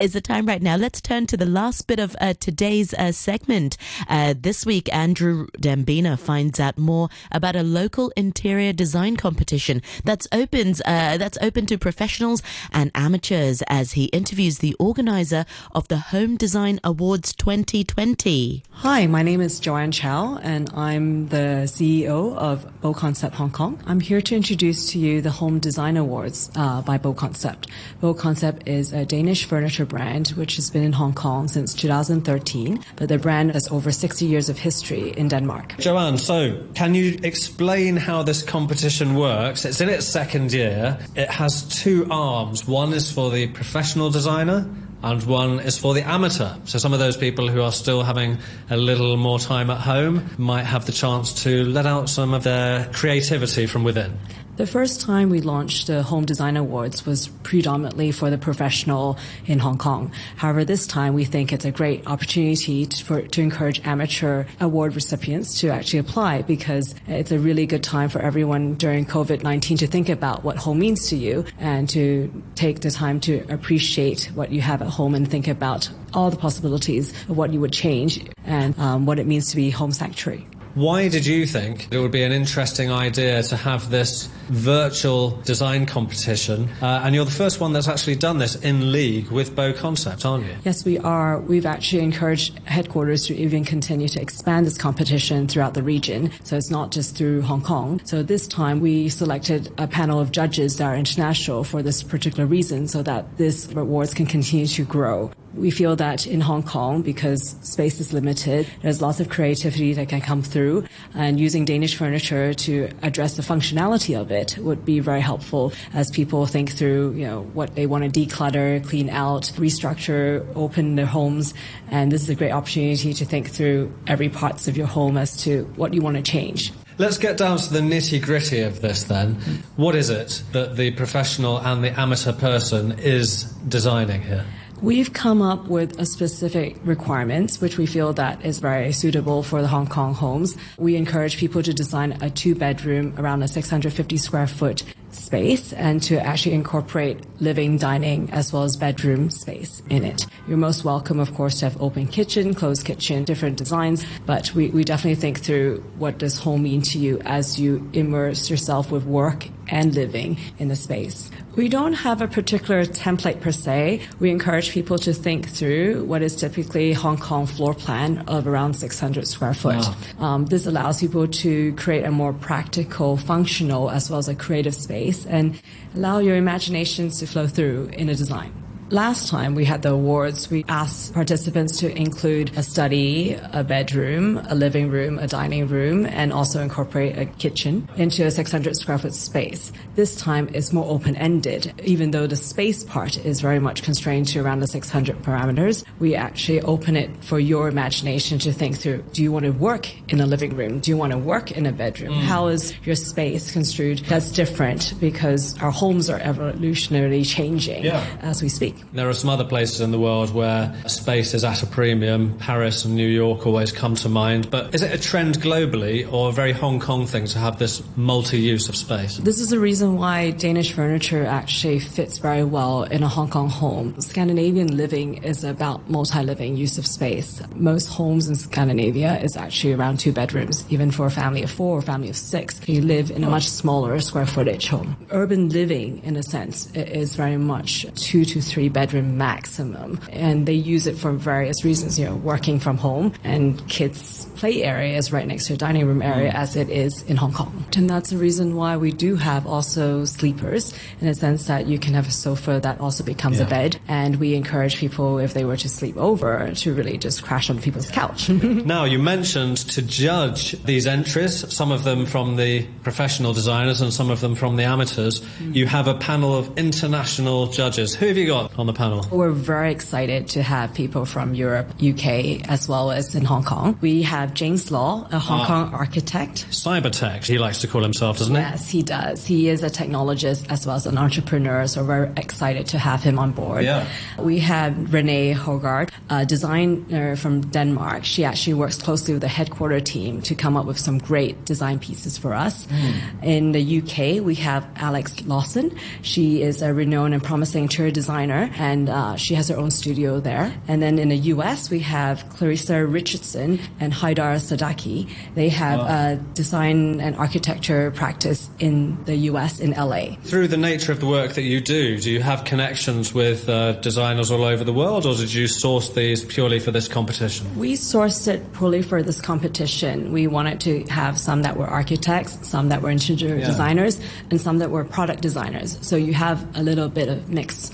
is the time right now. Let's turn to the last bit of uh, today's uh, segment. Uh, this week, Andrew Dembina finds out more about a local interior design competition that's opens uh, that's open to professionals and amateurs as he interviews the organizer of the Home Design Awards 2020. Hi, my name is Joanne Chow, and I'm the CEO of BoConcept Hong Kong. I'm here to introduce to you the Home Design Awards uh, by BoConcept. Beau Concept is a Danish furniture brand which has been in Hong Kong since 2013, but the brand has over 60 years of history in Denmark. Joanne, so can you explain how this competition works? It's in its second year. It has two arms. One is for the professional designer and one is for the amateur. So some of those people who are still having a little more time at home might have the chance to let out some of their creativity from within. The first time we launched the Home Design Awards was predominantly for the professional in Hong Kong. However, this time we think it's a great opportunity to, for, to encourage amateur award recipients to actually apply because it's a really good time for everyone during COVID-19 to think about what home means to you and to take the time to appreciate what you have at home and think about all the possibilities of what you would change and um, what it means to be home sanctuary. Why did you think it would be an interesting idea to have this virtual design competition? Uh, and you're the first one that's actually done this in league with BoConcept, aren't you? Yes, we are. We've actually encouraged headquarters to even continue to expand this competition throughout the region. So it's not just through Hong Kong. So this time we selected a panel of judges that are international for this particular reason so that this awards can continue to grow. We feel that in Hong Kong, because space is limited, there's lots of creativity that can come through, and using Danish furniture to address the functionality of it would be very helpful as people think through, you know, what they want to declutter, clean out, restructure, open their homes, and this is a great opportunity to think through every parts of your home as to what you want to change. Let's get down to the nitty gritty of this then. What is it that the professional and the amateur person is designing here? We've come up with a specific requirements, which we feel that is very suitable for the Hong Kong homes. We encourage people to design a two bedroom around a 650 square foot space and to actually incorporate living, dining, as well as bedroom space in it. You're most welcome, of course, to have open kitchen, closed kitchen, different designs, but we, we definitely think through what does home mean to you as you immerse yourself with work and living in the space. We don't have a particular template per se. We encourage people to think through what is typically Hong Kong floor plan of around 600 square foot. Wow. Um, this allows people to create a more practical, functional, as well as a creative space and allow your imaginations to flow through in a design. Last time we had the awards, we asked participants to include a study, a bedroom, a living room, a dining room, and also incorporate a kitchen into a 600 square foot space. This time it's more open ended. Even though the space part is very much constrained to around the 600 parameters, we actually open it for your imagination to think through. Do you want to work in a living room? Do you want to work in a bedroom? Mm. How is your space construed? That's different because our homes are evolutionarily changing yeah. as we speak. There are some other places in the world where space is at a premium. Paris and New York always come to mind. But is it a trend globally or a very Hong Kong thing to have this multi use of space? This is the reason why Danish furniture actually fits very well in a Hong Kong home. Scandinavian living is about multi living use of space. Most homes in Scandinavia is actually around two bedrooms, even for a family of four or family of six. You live in a much smaller square footage home. Urban living, in a sense, is very much two to three bedroom maximum. And they use it for various reasons, you know, working from home and kids' play area is right next to a dining room area mm. as it is in Hong Kong. And that's the reason why we do have also sleepers in a sense that you can have a sofa that also becomes yeah. a bed. And we encourage people, if they were to sleep over, to really just crash on people's couch. now, you mentioned to judge these entries, some of them from the professional designers and some of them from the amateurs. Mm. You have a panel of international judges. Who have you got on the panel? We're very excited to have people from Europe, UK, as well as in Hong Kong. We have James Law, a Hong uh, Kong architect. Cybertect, he likes to call himself, doesn't he? Yes, he does. He is a technologist as well as an entrepreneur, so we're excited to have him on board. Yeah. We have Renee Hogard, a designer from Denmark. She actually works closely with the headquarter team to come up with some great design pieces for us. Mm. In the UK, we have Alex Lawson. She is a renowned and promising interior designer designer, and uh, she has her own studio there. And then in the U.S., we have Clarissa Richardson and Haidar Sadaki. They have a design and architecture practice in the U.S. in L.A. Through the nature of the work that you do, do you have connections with uh, designers all over the world, or did you source these purely for this competition? We sourced it purely for this competition. We wanted to have some that were architects, some that were interior Yeah. designers, and some that were product designers. So you have a little bit of mix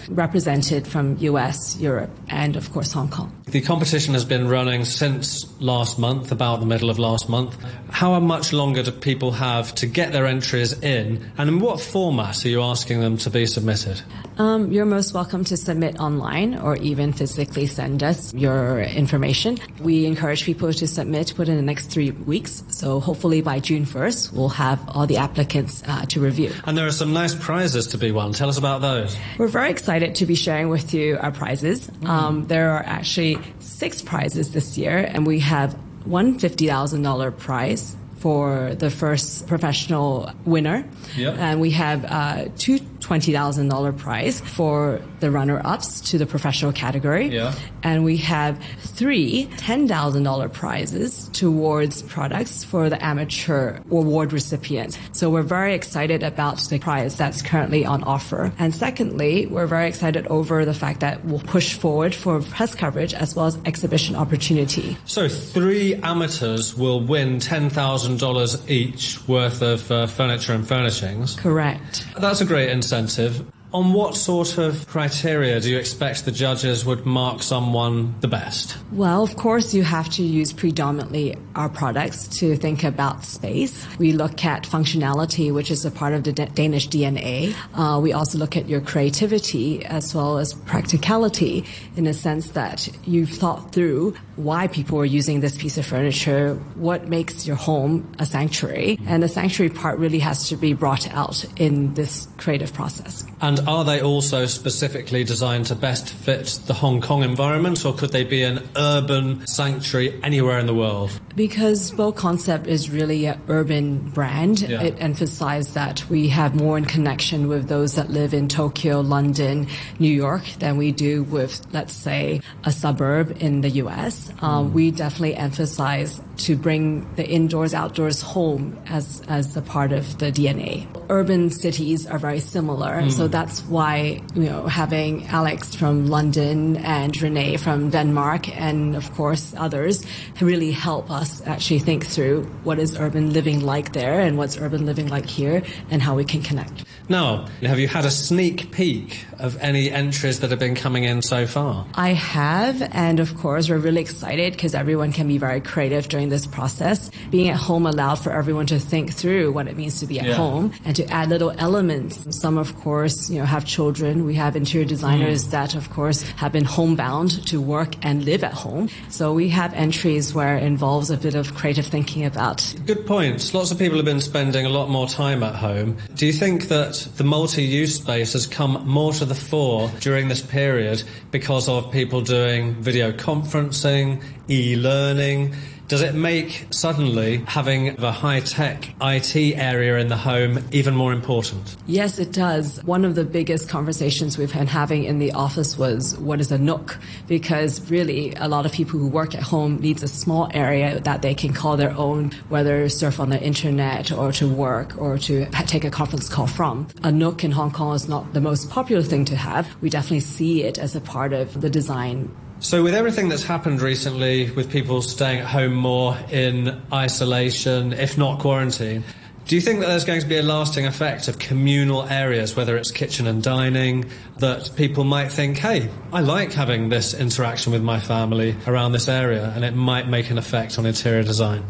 from US, Europe, and of course Hong Kong. The competition has been running since last month, about the middle of last month. How much longer do people have to get their entries in, and in what format are you asking them to be submitted? Um, you're most welcome to submit online or even physically send us your information. We encourage people to submit within the next three weeks. So hopefully by June 1st, we'll have all the applicants uh, to review. And there are some nice prizes to be won. Tell us about those. We're very excited to be sharing with you our prizes. Um, there are actually six prizes this year, and we have one $50,000 prize for the first professional winner. Yep. And we have uh, two $20,000 prize for the runner-ups to the professional category. Yeah. And we have three $10,000 prizes towards products for the amateur award recipients. So we're very excited about the prize that's currently on offer. And secondly, we're very excited over the fact that we'll push forward for press coverage as well as exhibition opportunity. So, three amateurs will win $10,000 each worth of uh, furniture and furnishings. Correct. That's a great incentive. On what sort of criteria do you expect the judges would mark someone the best? Well, of course, you have to use predominantly our products to think about space. We look at functionality, which is a part of the Da- Danish DNA. Uh, we also look at your creativity as well as practicality in a sense that you've thought through why people are using this piece of furniture, what makes your home a sanctuary. And the sanctuary part really has to be brought out in this creative process. And are they also specifically designed to best fit the Hong Kong environment, or could they be an urban sanctuary anywhere in the world? Because BoConcept is really an urban brand, Yeah. it emphasized that we have more in connection with those that live in Tokyo, London, New York than we do with, let's say, a suburb in the US. Um, we definitely emphasize to bring the indoors, outdoors home as, as a part of the DNA. Urban cities are very similar, hmm. so that's why, you know, having Alex from London and Renee from Denmark and of course others really help us actually think through what is urban living like there and what's urban living like here and how we can connect. Now, have you had a sneak peek of any entries that have been coming in so far? I have, and of course, we're really excited because everyone can be very creative during this process. Being at home allowed for everyone to think through what it means to be at Yeah. home and to add little elements. Some, of course, you know, have children. We have interior designers mm. that, of course, have been homebound to work and live at home. So we have entries where it involves a bit of creative thinking about Good points. Lots of people have been spending a lot more time at home. Do you think that the multi use space has come more to the fore during this period because of people doing video conferencing, e learning? Does it make suddenly having a high tech IT area in the home even more important? Yes, it does. One of the biggest conversations we've been having in the office was what is a nook? Because really, a lot of people who work at home needs a small area that they can call their own, whether surf on the internet or to work or to take a conference call from. A nook in Hong Kong is not the most popular thing to have. We definitely see it as a part of the design So, with everything that's happened recently, with people staying at home more in isolation, if not quarantine, do you think that there's going to be a lasting effect of communal areas, whether it's kitchen and dining, that people might think, hey, I like having this interaction with my family around this area, and it might make an effect on interior design?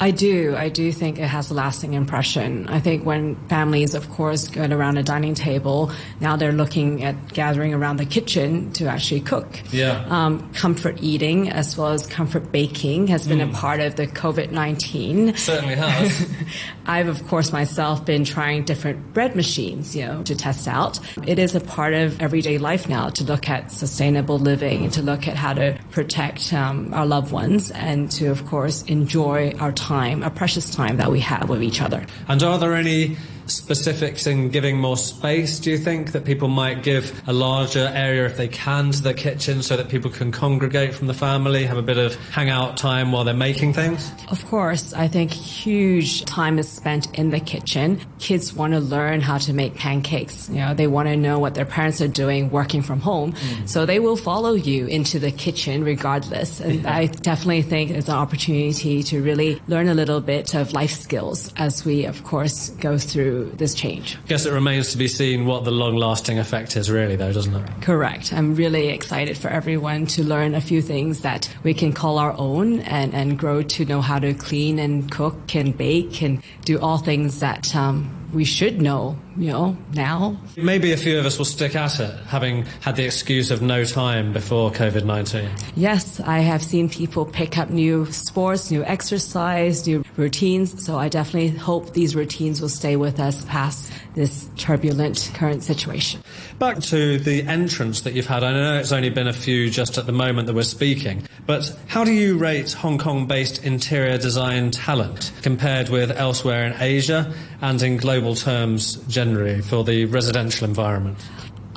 I do. I do think it has a lasting impression. I think when families, of course, get around a dining table, now they're looking at gathering around the kitchen to actually cook. Yeah. Um, comfort eating as well as comfort baking has been a part of the COVID 19. Certainly has. I've, of course, myself been trying different bread machines, you know, to test out. It is a part of everyday life now to look at sustainable living to look at how to protect um, our loved ones and to, of course, enjoy our time, our precious time that we have with each other. And are there any specifics in giving more space, do you think? That people might give a larger area if they can to the kitchen so that people can congregate from the family, have a bit of hangout time while they're making things? Of course, I think huge time is spent in the kitchen. Kids want to learn how to make pancakes. You know, they want to know what their parents are doing working from home. Mm. So they will follow you into the kitchen regardless. And I definitely think it's an opportunity to really learn a little bit of life skills as we, of course, go through this change. I guess it remains to be seen what the long lasting effect is, really, though, doesn't it? Correct. I'm really excited for everyone to learn a few things that we can call our own and, and grow to know how to clean and cook and bake and do all things that um, we should know, you know, now. Maybe a few of us will stick at it, having had the excuse of no time before COVID 19. Yes, I have seen people pick up new sports, new exercise, new routines. So I definitely hope these routines will stay with us past this turbulent current situation. Back to the entrance that you've had. I know it's only been a few just at the moment that we're speaking, but how do you rate Hong Kong based interior design talent compared with elsewhere in Asia and in global terms generally for the residential environment?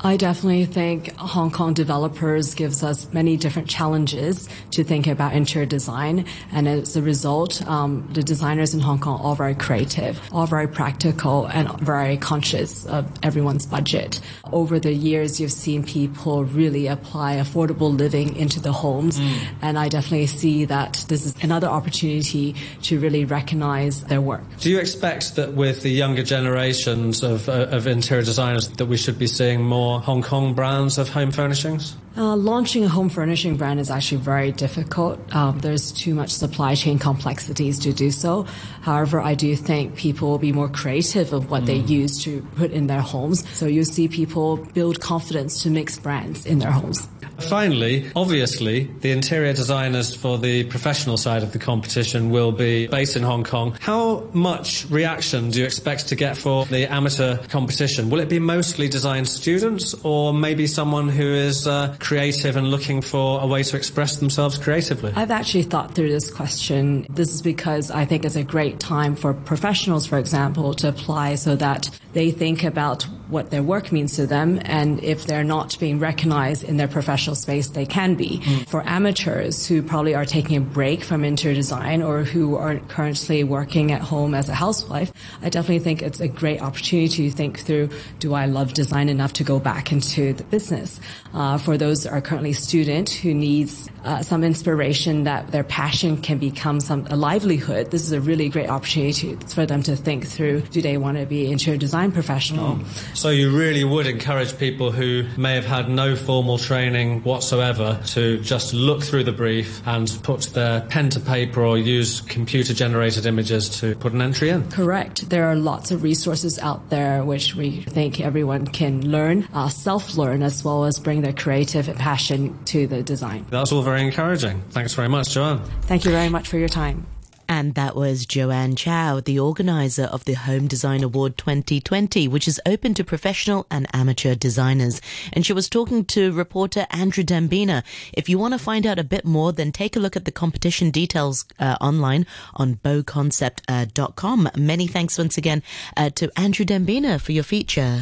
I definitely think Hong Kong developers gives us many different challenges to think about interior design. And as a result, um, the designers in Hong Kong are very creative, all very practical and very conscious of everyone's budget. Over the years, you've seen people really apply affordable living into the homes. Mm. And I definitely see that this is another opportunity to really recognize their work. Do you expect that with the younger generations of, uh, of interior designers that we should be seeing more Hong Kong brands of home furnishings? Uh, launching a home furnishing brand is actually very difficult. Um, there's too much supply chain complexities to do so. However, I do think people will be more creative of what mm. they use to put in their homes. So you'll see people build confidence to mix brands in their homes. Finally, obviously, the interior designers for the professional side of the competition will be based in Hong Kong. How much reaction do you expect to get for the amateur competition? Will it be mostly design students or maybe someone who is uh, creative and looking for a way to express themselves creatively? I've actually thought through this question. This is because I think it's a great time for professionals, for example, to apply so that they think about what their work means to them and if they're not being recognized in their professional space, they can be. Mm. For amateurs who probably are taking a break from interior design or who are currently working at home as a housewife, I definitely think it's a great opportunity to think through, do I love design enough to go back into the business? Uh, for those are currently student who needs uh, some inspiration that their passion can become some a livelihood, this is a really great opportunity for them to think through, do they want to be interior design professional? Mm. So you really would encourage people who may have had no formal training whatsoever to just look through the brief and put their pen to paper or use computer generated images to put an entry in. Correct. There are lots of resources out there which we think everyone can learn, uh, self learn, as well as bring their creative passion to the design. That's all very encouraging. Thanks very much, Joanne. Thank you very much for your time. And that was Joanne Chow, the organizer of the Home Design Award 2020, which is open to professional and amateur designers. And she was talking to reporter Andrew Dembina. If you want to find out a bit more, then take a look at the competition details uh, online on boconcept.com. Uh, Many thanks once again uh, to Andrew Dembina for your feature.